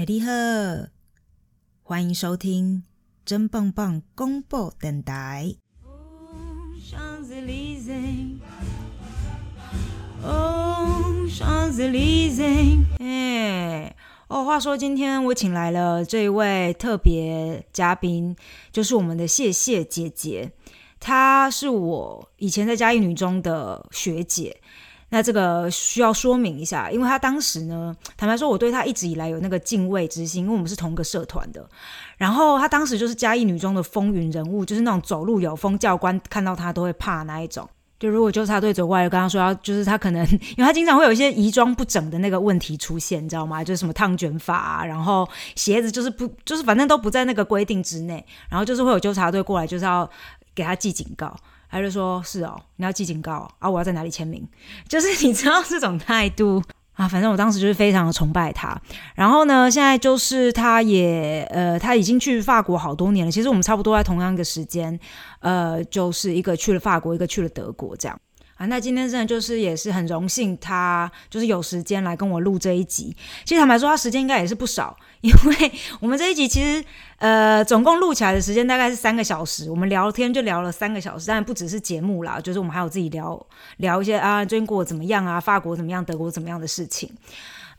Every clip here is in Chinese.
哎，你好，欢迎收听真棒棒公布电台。哎，哦，话说今天我请来了这一位特别嘉宾，就是我们的谢谢姐姐，她是我以前在嘉义女中的学姐。那这个需要说明一下，因为他当时呢，坦白说，我对他一直以来有那个敬畏之心，因为我们是同个社团的。然后他当时就是嘉义女中的风云人物，就是那种走路有风，教官看到他都会怕那一种。就如果纠察队走过来跟他说要，就是他可能，因为他经常会有一些仪装不整的那个问题出现，你知道吗？就是什么烫卷发啊，然后鞋子就是不，就是反正都不在那个规定之内，然后就是会有纠察队过来，就是要给他记警告。他就说：“是哦，你要记警告啊！我要在哪里签名？就是你知道这种态度啊。反正我当时就是非常的崇拜他。然后呢，现在就是他也呃，他已经去法国好多年了。其实我们差不多在同样一个时间，呃，就是一个去了法国，一个去了德国，这样。”那今天真的就是也是很荣幸，他就是有时间来跟我录这一集。其实坦白说，他时间应该也是不少，因为我们这一集其实呃总共录起来的时间大概是三个小时，我们聊天就聊了三个小时，当然不只是节目啦，就是我们还有自己聊聊一些啊最近过得怎么样啊，法国怎么样，德国怎么样的事情。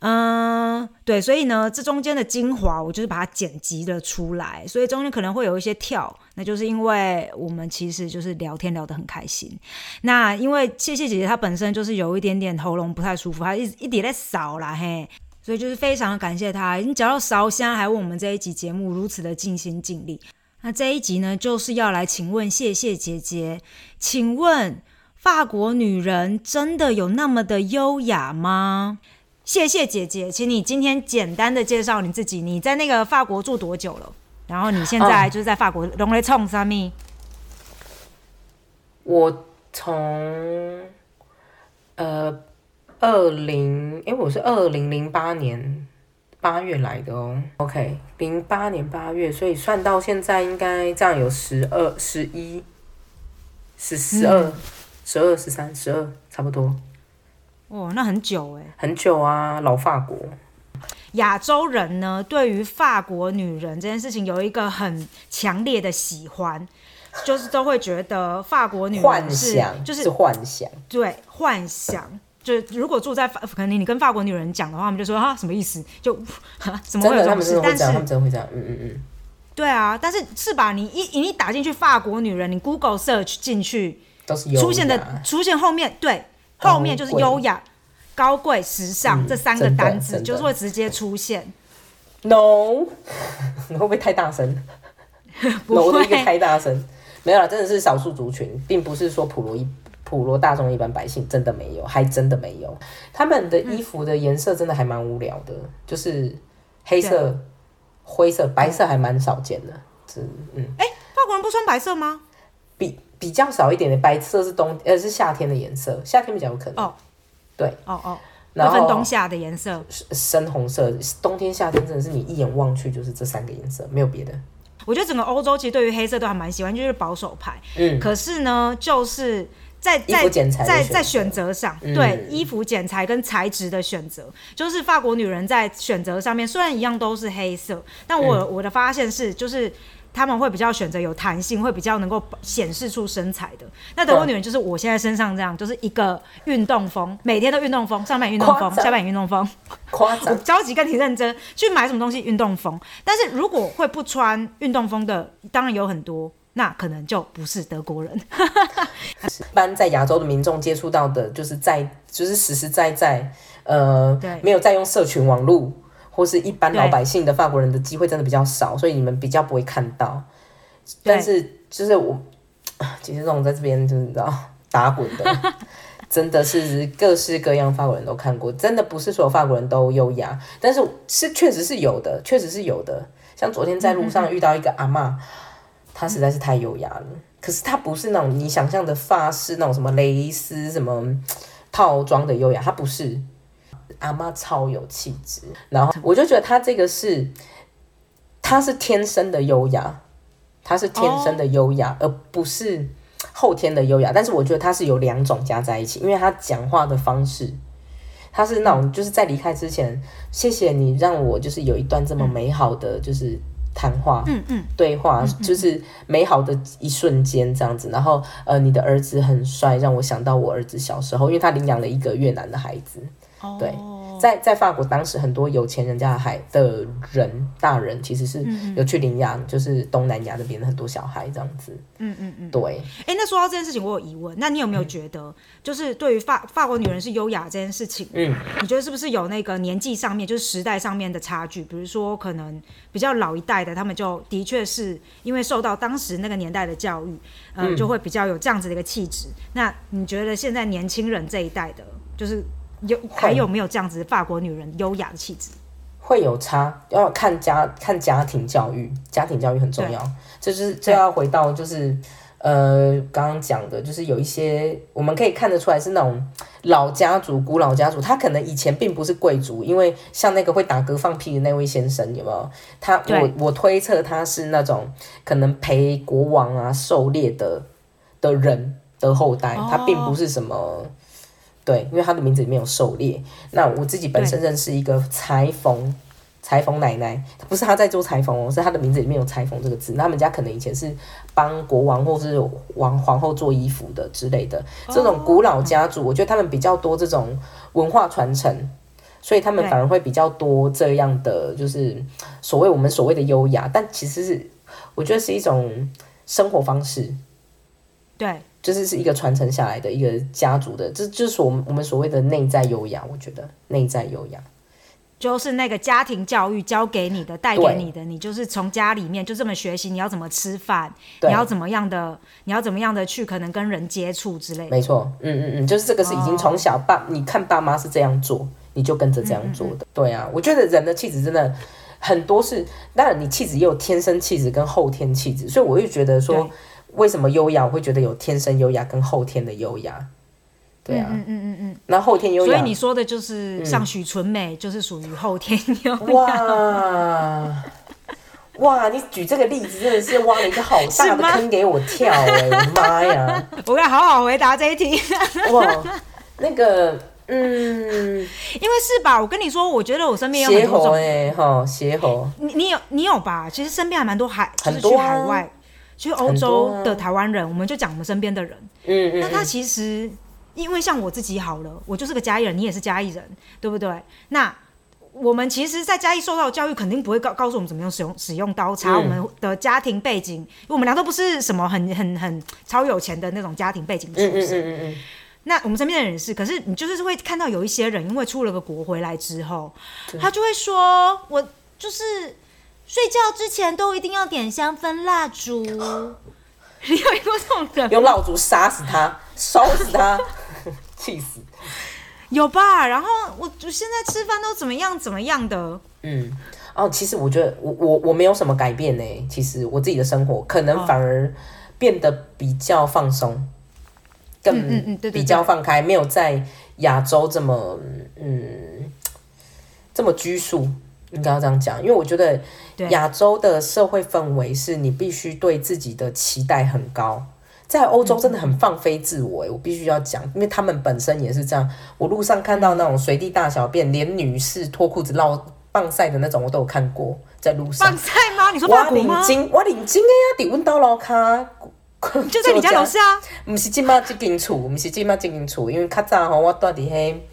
嗯，对，所以呢，这中间的精华我就是把它剪辑了出来，所以中间可能会有一些跳，那就是因为我们其实就是聊天聊得很开心。那因为谢谢姐姐她本身就是有一点点喉咙不太舒服，她一一点在烧啦嘿，所以就是非常感谢她，已经讲到烧香，还为我们这一集节目如此的尽心尽力。那这一集呢，就是要来请问谢谢姐姐，请问法国女人真的有那么的优雅吗？谢谢姐姐，请你今天简单的介绍你自己。你在那个法国住多久了？然后你现在就是在法国龙雷冲上面。我从呃二零，哎，我是二零零八年八月来的哦。OK，零八年八月，所以算到现在应该这样有十二、十一、十十二、十二、十三、十二，差不多。哦，那很久哎，很久啊，老法国。亚洲人呢，对于法国女人这件事情有一个很强烈的喜欢，就是都会觉得法国女人是就是幻想，对，幻想。就如果住在法，可能你跟法国女人讲的话，他们就说啊，什么意思？就 怎么会有这种事？但是他们真的会这样，嗯嗯嗯。对啊，但是是吧？你一你打进去法国女人，你 Google search 进去，都是出现的出现后面对。后面就是优雅、高贵、时尚这三个单词，就是会直接出现。No，你 会不会太大声？不会太大声。没有了，真的是少数族群，并不是说普罗一普罗大众一般百姓真的没有，还真的没有。他们的衣服的颜色真的还蛮无聊的，就是黑色、灰色、白色还蛮少见的。嗯嗯。哎，法国人不穿白色吗？比。比较少一点的白色是冬呃是夏天的颜色，夏天比较有可能。哦，对，哦哦，然后分冬夏的颜色，深红色，冬天夏天真的是你一眼望去就是这三个颜色，没有别的。我觉得整个欧洲其实对于黑色都还蛮喜欢，就是保守派。嗯，可是呢，就是在在在在选择上，对衣服剪裁跟材质的选择，就是法国女人在选择上面虽然一样都是黑色，但我我的发现是就是。他们会比较选择有弹性，会比较能够显示出身材的。那德国女人就是我现在身上这样，就是一个运动风，每天都运动风，上半运动风，下半运动风。夸张，我着急跟你认真去买什么东西运动风。但是如果会不穿运动风的，当然有很多，那可能就不是德国人。一般在亚洲的民众接触到的，就是在就是实实在在，呃，没有在用社群网络。或是一般老百姓的法国人的机会真的比较少，所以你们比较不会看到。但是就是我，其实这种在这边就是你知道 打滚的，真的是各式各样法国人都看过。真的不是所有法国人都优雅，但是是确实是有的，确实是有的。像昨天在路上遇到一个阿妈，她实在是太优雅了。可是她不是那种你想象的发饰那种什么蕾丝什么套装的优雅，她不是。阿妈超有气质，然后我就觉得她这个是，她是天生的优雅，她是天生的优雅，而不是后天的优雅。但是我觉得她是有两种加在一起，因为她讲话的方式，他是那种就是在离开之前，谢谢你让我就是有一段这么美好的就是谈话，嗯嗯，对话就是美好的一瞬间这样子。然后呃，你的儿子很帅，让我想到我儿子小时候，因为他领养了一个越南的孩子，对。在在法国，当时很多有钱人家的孩的人大人，其实是有去领养，就是东南亚那边的很多小孩这样子。嗯嗯嗯，对。哎，那说到这件事情，我有疑问，那你有没有觉得，就是对于法法国女人是优雅这件事情，嗯，你觉得是不是有那个年纪上面，就是时代上面的差距？比如说，可能比较老一代的，他们就的确是因为受到当时那个年代的教育，嗯，就会比较有这样子的一个气质。那你觉得现在年轻人这一代的，就是？有还有没有这样子法国女人优雅的气质？会有差，要看家看家庭教育，家庭教育很重要。就是这要回到就是呃刚刚讲的，就是有一些我们可以看得出来是那种老家族、古老家族，他可能以前并不是贵族，因为像那个会打嗝放屁的那位先生，有没有？他我我推测他是那种可能陪国王啊狩猎的的人的后代，他并不是什么。对，因为他的名字里面有狩猎。那我自己本身认识一个裁缝，裁缝奶奶，不是他在做裁缝哦，是他的名字里面有裁缝这个字。那他们家可能以前是帮国王或是王皇后做衣服的之类的。这种古老家族，我觉得他们比较多这种文化传承，所以他们反而会比较多这样的，就是所谓我们所谓的优雅，但其实是我觉得是一种生活方式。对。就是是一个传承下来的一个家族的，这就是我们我们所谓的内在优雅。我觉得内在优雅，就是那个家庭教育教给你的，带给你的，你就是从家里面就这么学习，你要怎么吃饭，你要怎么样的，你要怎么样的去可能跟人接触之类的。没错，嗯嗯嗯，就是这个是已经从小爸你看爸妈是这样做，你就跟着这样做的。对啊，我觉得人的气质真的很多是，当然你气质也有天生气质跟后天气质，所以我就觉得说。为什么优雅？我会觉得有天生优雅跟后天的优雅，对啊，嗯嗯嗯嗯，那后天优雅，所以你说的就是像许纯美，就是属于后天优雅。哇哇，你举这个例子真的是挖了一个好大的坑给我跳哎！我的妈呀！我要好好回答这一题。哇，那个嗯，因为是吧？我跟你说，我觉得我身边有很多种哎哈，邪猴。你你有你有吧？其实身边还蛮多海，就是去海外。去欧洲的台湾人，我们就讲我们身边的人。嗯嗯。那他其实，因为像我自己好了，我就是个嘉义人，你也是嘉义人，对不对？那我们其实，在嘉义受到的教育，肯定不会告告诉我们怎么用使用使用刀叉。我们的家庭背景，我们俩都不是什么很很很超有钱的那种家庭背景，是不是？嗯嗯嗯那我们身边的人是，可是你就是会看到有一些人，因为出了个国回来之后，他就会说，我就是。睡觉之前都一定要点香氛蜡烛，你有遇过这种人？用蜡烛杀死他，烧死他，气死！有吧？然后我我现在吃饭都怎么样怎么样的？嗯，哦，其实我觉得我我我没有什么改变呢。其实我自己的生活可能反而变得比较放松，更比较放开，没有在亚洲这么嗯这么拘束。应该要这样讲，因为我觉得亚洲的社会氛围是你必须对自己的期待很高，在欧洲真的很放飞自我我必须要讲，因为他们本身也是这样。我路上看到那种随地大小便，连女士脱裤子绕棒晒的那种，我都有看过在路上。棒晒吗？你说法国吗？我领金，我领金的呀，底温到楼卡，就在你家楼下。不是金马这间厝，不是金马这间厝，因为较早吼，我住伫嘿，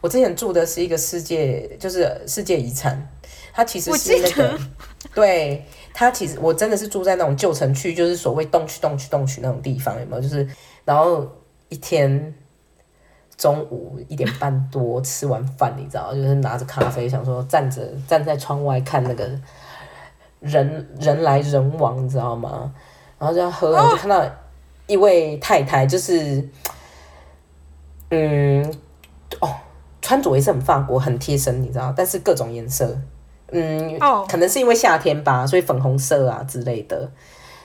我之前住的是一个世界，就是世界遗产。它其实是那个，对，它其实我真的是住在那种旧城区，就是所谓动区、动区、动区那种地方，有没有？就是，然后一天中午一点半多吃完饭，你知道，就是拿着咖啡，想说站着站在窗外看那个人人来人往，你知道吗？然后就要喝，就看到一位太太，就是嗯，哦，穿着也是很法国，很贴身，你知道，但是各种颜色。嗯，哦可能是因为夏天吧，所以粉红色啊之类的。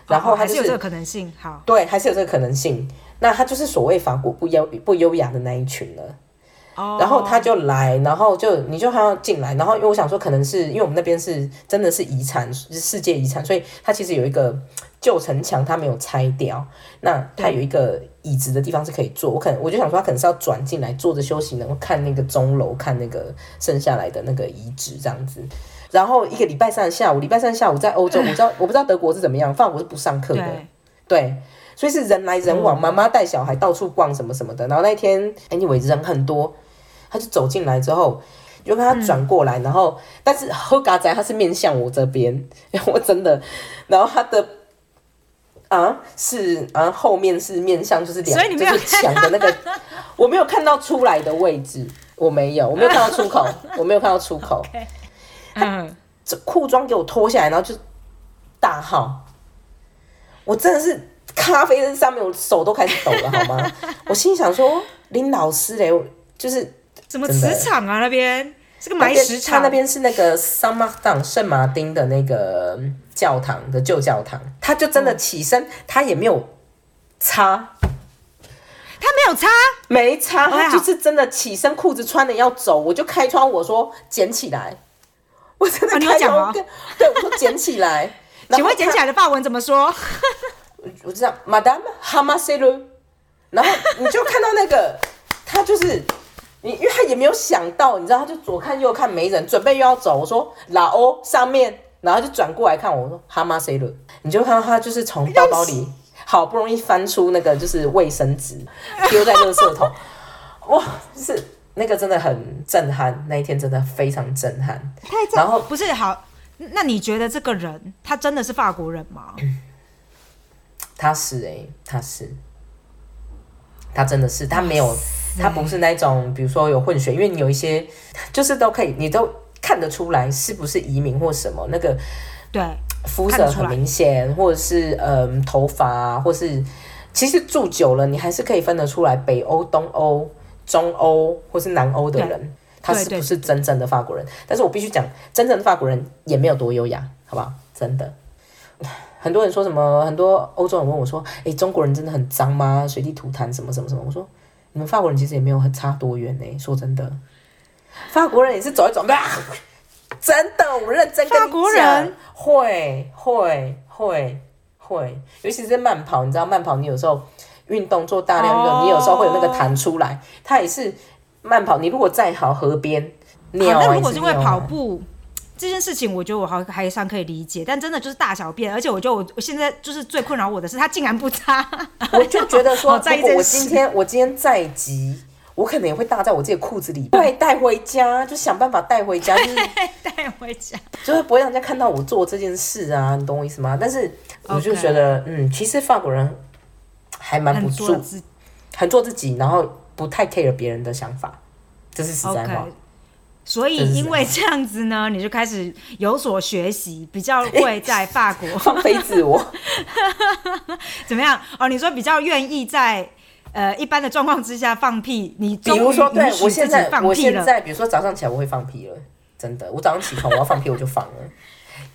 然后还是有这个可能性，好，对，还是有这个可能性。那他就是所谓法国不优不优雅的那一群了。然后他就来，然后就你就他要进来，然后因为我想说，可能是因为我们那边是真的是遗产，世界遗产，所以它其实有一个旧城墙，它没有拆掉，那它有一个椅子的地方是可以坐。我可能我就想说，他可能是要转进来坐着休息，能够看那个钟楼，看那个剩下来的那个遗址这样子。然后一个礼拜三的下午，礼拜三下午在欧洲，我知道我不知道德国是怎么样，法国是不上课的，对。所以是人来人往，妈妈带小孩到处逛什么什么的。然后那天，anyway 人很多，他就走进来之后，就看他转过来，然后但是后嘎仔他是面向我这边，我真的，然后他的啊是啊后面是面向就是两就是墙的那个，我没有看到出来的位置，我没有，我没有看到出口，我没有看到出口。嗯，这裤装给我脱下来，然后就大号，我真的是。咖啡在上面，我手都开始抖了，好吗？我心想说，林老师嘞，就是什么磁场啊？那边这个埋石场，那边是那个圣马当圣马丁的那个教堂的旧教堂。他就真的起身，他也没有擦，他没有擦，没擦，他就是真的起身，裤子穿的要走，我就开窗，我说捡起来，我真的你讲吗，对，我说捡起来，请问捡起来的发文怎么说？我知道，Madame Hamaselu，然后你就看到那个他就是你，因为他也没有想到，你知道，他就左看右看没人，准备又要走。我说老欧上面，然后就转过来看我，我说 Hamaselu，你就看到他就是从包包里好不容易翻出那个就是卫生纸，丢在垃圾桶。哇，就是那个真的很震撼，那一天真的非常震撼。然后不是好，那你觉得这个人他真的是法国人吗？他是哎，他是，他真的是，他没有，他不是那种，比如说有混血，因为你有一些，就是都可以，你都看得出来是不是移民或什么，那个对肤色很明显，或者是嗯头发，或是其实住久了，你还是可以分得出来北欧、东欧、中欧或是南欧的人，他是不是真正的法国人？但是我必须讲，真正的法国人也没有多优雅，好不好？真的。很多人说什么？很多欧洲人问我说：“哎，中国人真的很脏吗？随地吐痰什么什么什么？”我说：“你们法国人其实也没有很差多远呢。说真的，法国人也是走一走，真的，我认真跟你讲，会会会会，尤其是慢跑，你知道慢跑，你有时候运动做大量运动，你有时候会有那个痰出来。它也是慢跑，你如果再好河边尿，那如果是因为跑步。”这件事情，我觉得我还还算可以理解，但真的就是大小便，而且我觉得我我现在就是最困扰我的是，他竟然不擦。我就觉得说，如果我今天我今天再急，我可能也会搭在我自己裤子里，对，带回家，就想办法带回家，就是 带回家，就是不会让人家看到我做这件事啊，你懂我意思吗？但是我就觉得，嗯，其实法国人还蛮不做，很做自己，然后不太 care 别人的想法，这是实在话。所以，因为这样子呢，你就开始有所学习，比较会 在法国放飞自我，怎么样？哦，你说比较愿意在呃一般的状况之下放屁，你比如说，对我现在，我现在，比如说早上起来我会放屁了，真的，我早上起床我要放屁我就放了。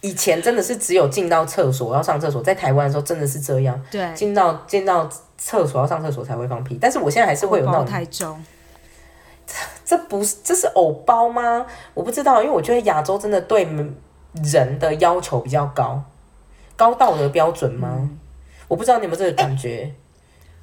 以前真的是只有进到厕所要上厕所，在台湾的时候真的是这样，对，进到进到厕所要上厕所才会放屁，但是我现在还是会有那种太重。这不是这是藕包吗？我不知道，因为我觉得亚洲真的对人的要求比较高，高道德标准吗？我不知道你有没有这个感觉。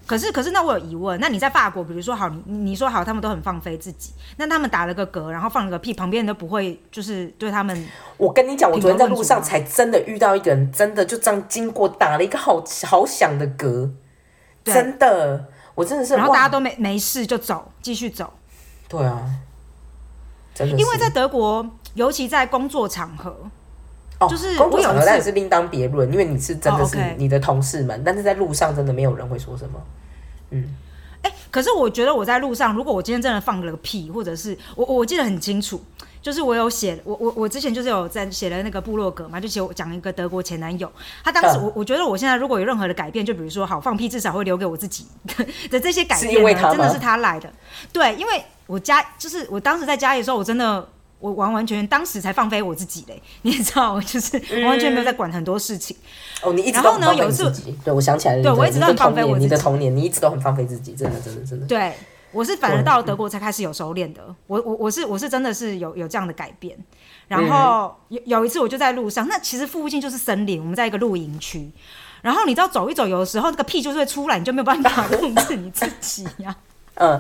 可是可是，那我有疑问。那你在法国，比如说好，你你说好，他们都很放飞自己，那他们打了个嗝，然后放了个屁，旁边人都不会就是对他们？我跟你讲，我昨天在路上才真的遇到一个人，真的就这样经过，打了一个好好响的嗝，真的，我真的是，然后大家都没没事就走，继续走。对啊，因为在德国，尤其在工作场合，就是工作场合那也是另当别论，因为你是真的是你的同事们，但是在路上真的没有人会说什么。嗯，哎，可是我觉得我在路上，如果我今天真的放了个屁，或者是我我记得很清楚。就是我有写，我我我之前就是有在写了那个部落格嘛，就写我讲一个德国前男友，他当时我我觉得我现在如果有任何的改变，就比如说好放屁，至少会留给我自己的这些改变，真的是他来的。对，因为我家就是我当时在家里的时候，我真的我完完全全当时才放飞我自己嘞，你也知道，我就是完全没有在管很多事情。哦，你一直都有一次，对我想起来了，对我一直都很放飞我你的童年，你一直都很放飞自己，真的真的真的。对。我是反而到了德国才开始有收敛的。我我我是我是真的是有有这样的改变。然后有有一次我就在路上，那其实附近就是森林，我们在一个露营区。然后你知道走一走，有的时候那个屁就是会出来，你就没有办法控制你自己呀。嗯，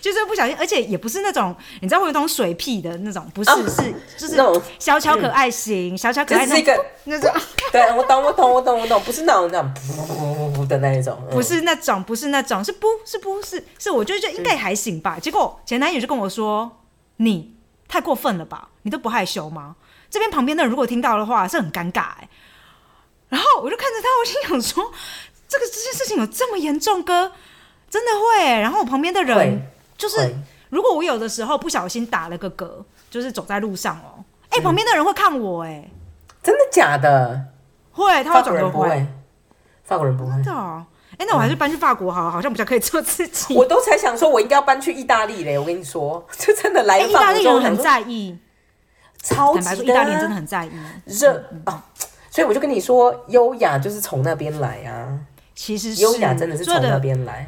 就是不小心，而且也不是那种你知道会有那种水屁的那种，不是是就是那种小巧可爱型，小巧可爱那个那种。对，我懂，我懂，我懂，我懂，不是那种那种噗噗噗的那一种，不是那种，不是那种，是不是不是是，我觉得就应该还行吧。结果前男友就跟我说：“你太过分了吧？你都不害羞吗？”这边旁边的人如果听到的话是很尴尬哎。然后我就看着他，我心想说：“这个这件事情有这么严重哥？”真的会，然后我旁边的人就是，如果我有的时候不小心打了个嗝，就是走在路上哦，哎，旁边的人会看我，哎，真的假的？会，他会转头会，法国人不会。真的？哎，那我还是搬去法国好，好像比较可以做自己。我都才想说，我应该要搬去意大利嘞。我跟你说，就真的来意大利人很在意，超级意大利人真的很在意热啊，所以我就跟你说，优雅就是从那边来啊。其实优雅真的是从那边来。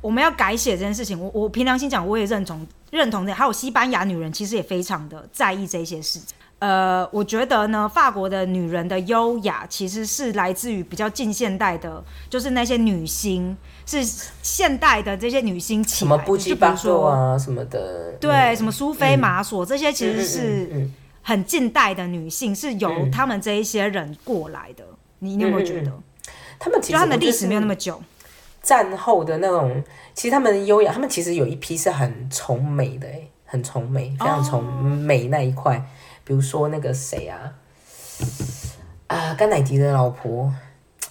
我们要改写这件事情，我我凭良心讲，我也认同认同的。还有西班牙女人其实也非常的在意这些事情。呃，我觉得呢，法国的女人的优雅其实是来自于比较近现代的，就是那些女星是现代的这些女星起来，就比如说啊什么的，对，什么苏菲玛索这些其实是很近代的女性，是由他们这一些人过来的。你你有没有觉得？他们其实他们的历史没有那么久。战后的那种，其实他们优雅，他们其实有一批是很崇美的，很崇美，非常崇美那一块。比如说那个谁啊，啊，甘乃迪的老婆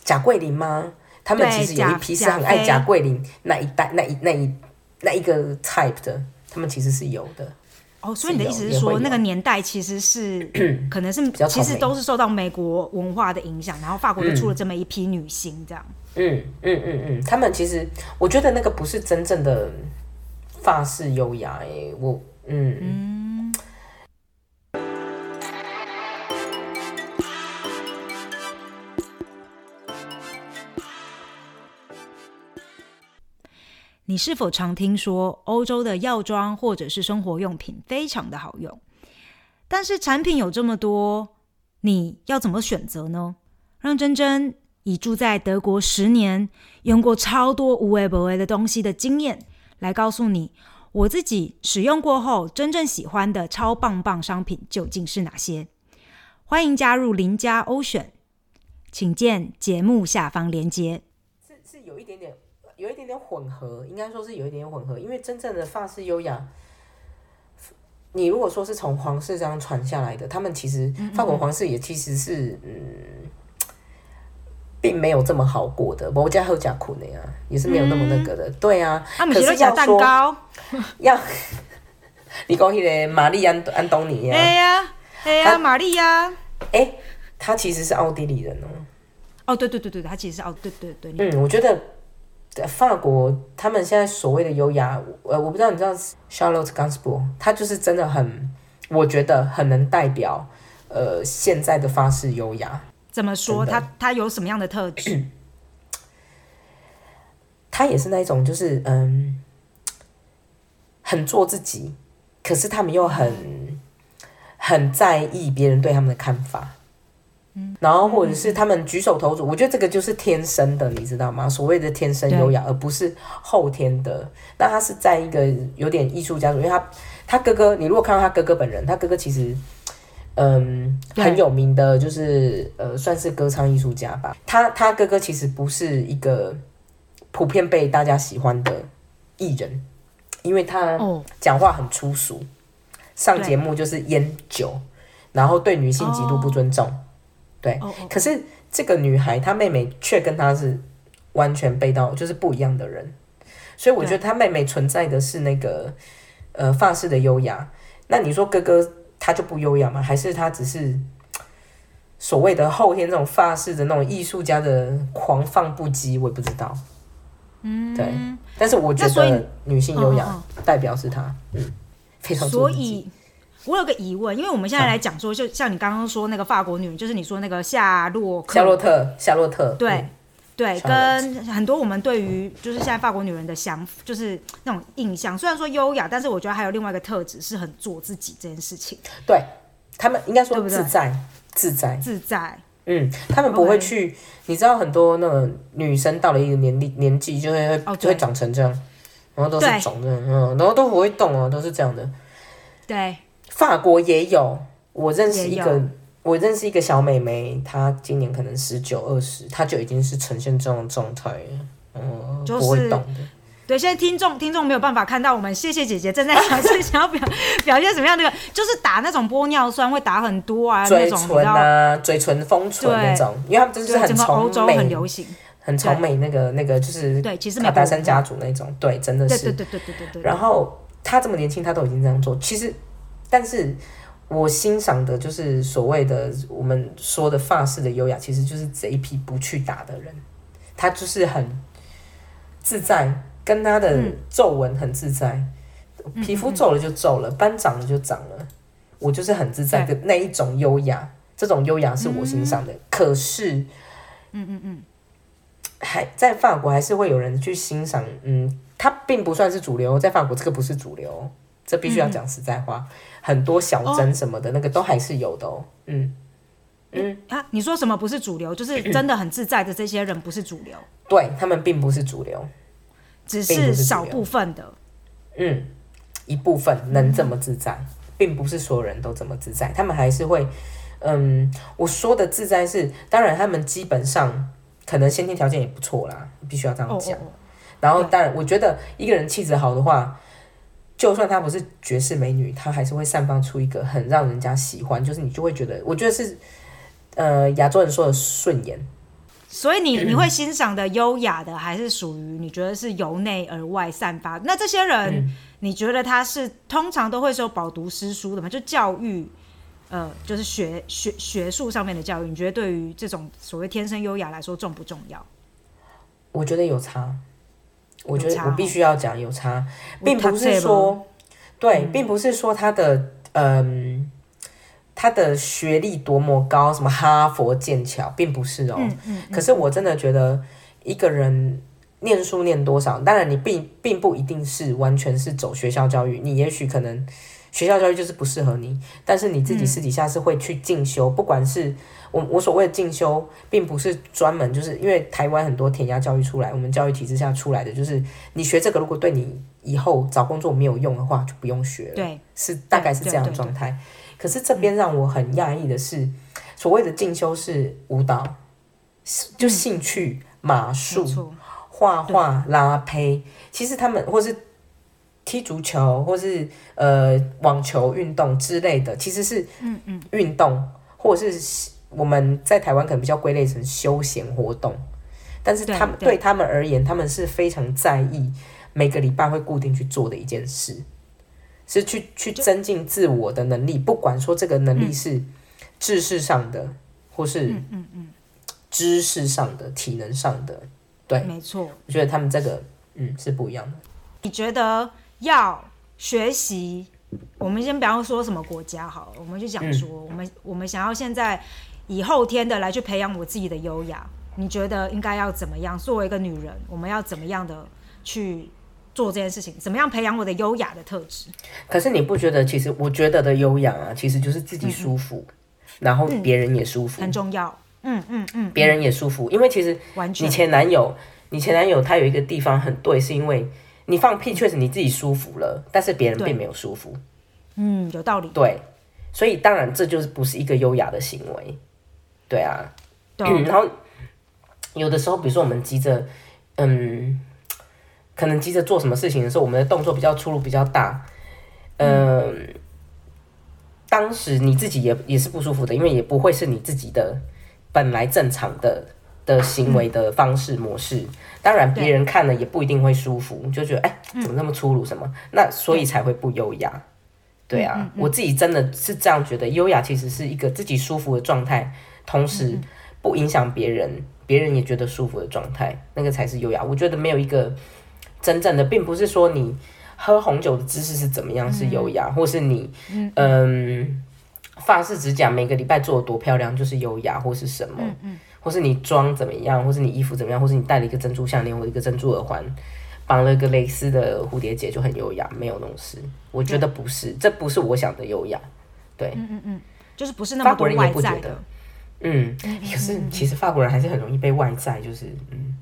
贾桂林吗？他们其实有一批是很爱贾桂林那一代那一那一那一个 type 的，他们其实是有的。哦，所以你的意思是说，那个年代其实是 可能是其实都是受到美国文化的影响，然后法国就出了这么一批女星，这样。嗯嗯嗯嗯，他们其实我觉得那个不是真正的法式优雅哎，我嗯。嗯。你是否常听说欧洲的药妆或者是生活用品非常的好用？但是产品有这么多，你要怎么选择呢？让珍珍。以住在德国十年，用过超多无为不为的东西的经验，来告诉你我自己使用过后真正喜欢的超棒棒商品究竟是哪些。欢迎加入邻家欧选，请见节目下方链接。是是有一点点，有一点点混合，应该说是有一点点混合，因为真正的法式优雅，你如果说是从皇室这样传下来的，他们其实法国皇室也其实是嗯。并没有这么好过的，我家还有加苦的呀，也是没有那么那个的，对啊。可是要蛋糕，要 你讲起来，玛丽安安东尼呀，哎呀，哎呀，玛丽呀，哎，他其实是奥地利人哦。哦，对对对对，他其实是奥，对对对。嗯，我觉得法国他们现在所谓的优雅，呃，我不知道你知道 Charlotte Gainsbourg，他就是真的很，我觉得很能代表呃现在的法式优雅。怎么说？他他有什么样的特质？他也是那种，就是嗯，很做自己，可是他们又很很在意别人对他们的看法。嗯，然后或者是他们举手投足，我觉得这个就是天生的，你知道吗？所谓的天生优雅，而不是后天的。那他是在一个有点艺术家族，因为他他哥哥，你如果看到他哥哥本人，他哥哥其实。嗯，很有名的，就是呃，算是歌唱艺术家吧。他他哥哥其实不是一个普遍被大家喜欢的艺人，因为他讲话很粗俗，上节目就是烟酒，然后对女性极度不尊重。对，可是这个女孩她妹妹却跟她是完全背道，就是不一样的人。所以我觉得她妹妹存在的是那个呃发式的优雅。那你说哥哥？他就不优雅吗？还是他只是所谓的后天这种发式的那种艺术家的狂放不羁？我也不知道。嗯，对。但是我觉得女性优雅代表是他，嗯，非常。所以我有个疑问，因为我们现在来讲说，就像你刚刚说那个法国女人，就是你说那个夏洛夏洛特夏洛特，对对，跟很多我们对于就是现在法国女人的想，就是那种印象，虽然说优雅，但是我觉得还有另外一个特质是很做自己这件事情。对他们应该说自在，自在，自在。嗯，他们不会去，你知道很多那个女生到了一个年龄年纪就会就会长成这样，然后都是肿的，嗯，然后都不会动哦，都是这样的。对，法国也有，我认识一个，我认识一个小妹妹，她今年可能十九二十，她就已经是呈现这种状态了，嗯，不会懂的。对，现在听众听众没有办法看到我们，谢谢姐姐正在想要表表现什么样的，就是打那种玻尿酸会打很多啊，嘴唇啊，嘴唇丰唇那种，因为他们就是很欧美，很流行，很崇美那个那个就是对，其实卡达山家族那种，对，真的是，对对对对对对。然后她这么年轻，她都已经这样做，其实，但是我欣赏的就是所谓的我们说的发式的优雅，其实就是这一批不去打的人，他就是很自在。跟他的皱纹很自在，皮肤皱了就皱了，斑长了就长了，我就是很自在的那一种优雅，这种优雅是我欣赏的。可是，嗯嗯嗯，还在法国还是会有人去欣赏，嗯，它并不算是主流，在法国这个不是主流，这必须要讲实在话，很多小针什么的那个都还是有的哦，嗯。嗯。啊，你说什么不是主流？就是 真的很自在的这些人不是主流，对他们并不是主流。只是少部分的，嗯，一部分能这么自在，并不是所有人都这么自在。他们还是会，嗯，我说的自在是，当然他们基本上可能先天条件也不错啦，必须要这样讲。然后，当然，我觉得一个人气质好的话，就算她不是绝世美女，她还是会散发出一个很让人家喜欢，就是你就会觉得，我觉得是，呃，亚洲人说的顺眼。所以你你会欣赏的优雅的，还是属于你觉得是由内而外散发？那这些人，你觉得他是通常都会说饱读诗书的吗？就教育，呃，就是学学学术上面的教育，你觉得对于这种所谓天生优雅来说重不重要？我觉得有差，我觉得我必须要讲有差，并不是说对，并不是说他的嗯。他的学历多么高，什么哈佛、剑桥，并不是哦。嗯嗯。可是我真的觉得，一个人念书念多少，当然你并并不一定是完全是走学校教育，你也许可能学校教育就是不适合你，但是你自己私底下是会去进修。不管是我我所谓的进修，并不是专门就是因为台湾很多填鸭教育出来，我们教育体制下出来的，就是你学这个，如果对你以后找工作没有用的话，就不用学了。对，是大概是这样的状态。可是这边让我很讶异的是，所谓的进修是舞蹈，就兴趣、马术、画画、拉胚。其实他们或是踢足球，或是呃网球运动之类的，其实是嗯嗯运动，或者是我们在台湾可能比较归类成休闲活动。但是他们对他们而言，他们是非常在意每个礼拜会固定去做的一件事。是去去增进自我的能力，不管说这个能力是知识上的，或是嗯嗯知识上的、体能上的，对，没错。我觉得他们这个嗯是不一样的。你觉得要学习？我们先不要说什么国家好，我们就讲说，我们我们想要现在以后天的来去培养我自己的优雅，你觉得应该要怎么样？作为一个女人，我们要怎么样的去？做这件事情，怎么样培养我的优雅的特质？可是你不觉得，其实我觉得的优雅啊，其实就是自己舒服，然后别人也舒服，很重要。嗯嗯嗯，别人也舒服，因为其实你前男友，你前男友他有一个地方很对，是因为你放屁，确实你自己舒服了，但是别人并没有舒服。嗯，有道理。对，所以当然这就是不是一个优雅的行为。对啊，然后有的时候，比如说我们急着，嗯。可能急着做什么事情的时候，我们的动作比较出入比较大，嗯，当时你自己也也是不舒服的，因为也不会是你自己的本来正常的的行为的方式模式。当然，别人看了也不一定会舒服，就觉得哎，怎么那么粗鲁什么？那所以才会不优雅。对啊，我自己真的是这样觉得，优雅其实是一个自己舒服的状态，同时不影响别人，别人也觉得舒服的状态，那个才是优雅。我觉得没有一个。真正的并不是说你喝红酒的姿势是怎么样是优雅，或是你嗯发饰指甲每个礼拜做的多漂亮就是优雅，或是什么，或是你妆怎么样，或是你衣服怎么样，或是你戴了一个珍珠项链或一个珍珠耳环，绑了一个蕾丝的蝴蝶结就很优雅，没有那种事。我觉得不是，这不是我想的优雅。对，嗯嗯嗯，就是不是那么多外在的。嗯，可是其实法国人还是很容易被外在，就是嗯，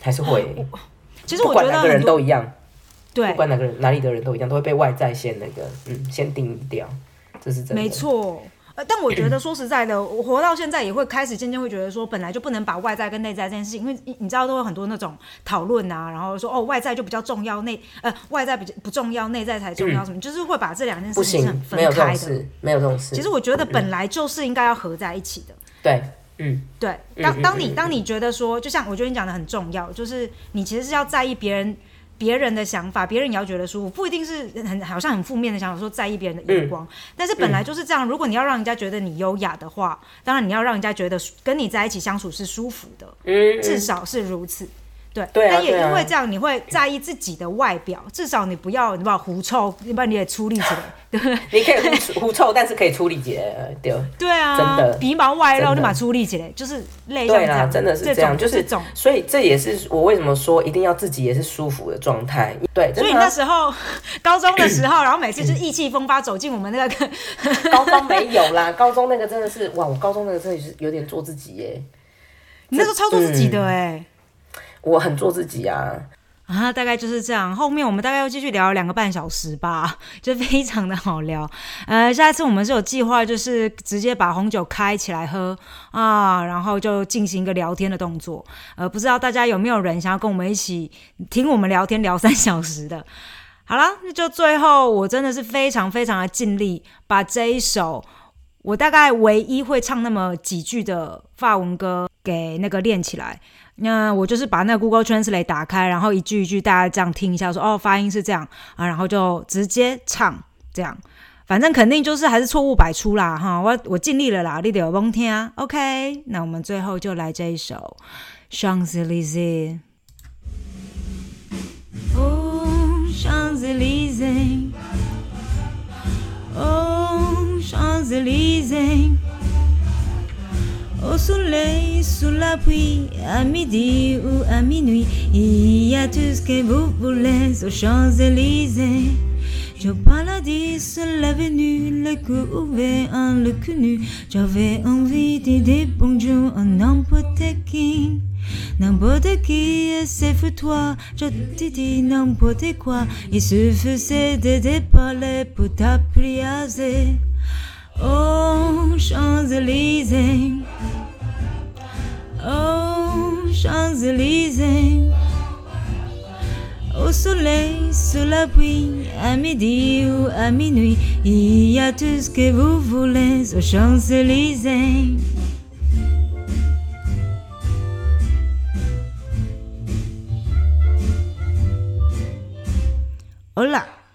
还是会。其实我觉得哪个人都一样，对，不管哪个人哪里的人都一样，都会被外在先那个嗯先定义掉，这是真的。没错。呃，但我觉得 说实在的，我活到现在也会开始渐渐会觉得说，本来就不能把外在跟内在这件事情，因为你知道都有很多那种讨论啊，然后说哦外在就比较重要，内呃外在比较不重要，内在才重要，什么就是会把这两件事情分开的，没有这种事。其实我觉得本来就是应该要合在一起的。对，嗯，对。当当你当你觉得说，就像我觉得你讲的很重要，就是你其实是要在意别人。别人的想法，别人也要觉得舒服，不一定是很好像很负面的想法，说在意别人的眼光。但是本来就是这样，如果你要让人家觉得你优雅的话，当然你要让人家觉得跟你在一起相处是舒服的，至少是如此。对，但也因为这样，你会在意自己的外表，至少你不要，你把狐臭，你把你也出力起来，对不对？你可以狐狐臭，但是可以出力起来，对。对啊，真的，鼻毛外露，立马出力起来，就是累。对啦，真的是这样，就是这种。所以这也是我为什么说一定要自己也是舒服的状态。对，所以那时候 高中的时候，然后每次就意气风发走进我们那个 高中没有啦，高中那个真的是哇，我高中那个真的是有点做自己耶。你那时候超做自己的哎。我很做自己啊，啊，大概就是这样。后面我们大概要继续聊两个半小时吧，就非常的好聊。呃，下一次我们是有计划，就是直接把红酒开起来喝啊，然后就进行一个聊天的动作。呃，不知道大家有没有人想要跟我们一起听我们聊天聊三小时的？好了，那就最后我真的是非常非常的尽力，把这一首我大概唯一会唱那么几句的法文歌给那个练起来。那我就是把那个 Google Translate 打开，然后一句一句大家这样听一下，说哦发音是这样啊，然后就直接唱这样，反正肯定就是还是错误百出啦哈，我我尽力了啦，你得有蒙听啊，OK，那我们最后就来这一首 Champs Elysees。Oh Champs Elysees, Oh Champs Elysees。Au soleil, sous la pluie, à midi ou à minuit, il y a tout ce que vous voulez aux Champs-Élysées. Je baladais sur l'avenue, le cou ouvert en le cunu. J'avais envie de dire bonjour à n'importe qui. N'importe qui, c'est toi, je te dis n'importe quoi. Il suffisait de parler pour t'apprivoiser. Oh, Champs-Élysées. Oh, Champs-Élysées. Au soleil, sous la pluie, à midi ou à minuit, il y a tout ce que vous voulez aux Champs-Élysées. Hola.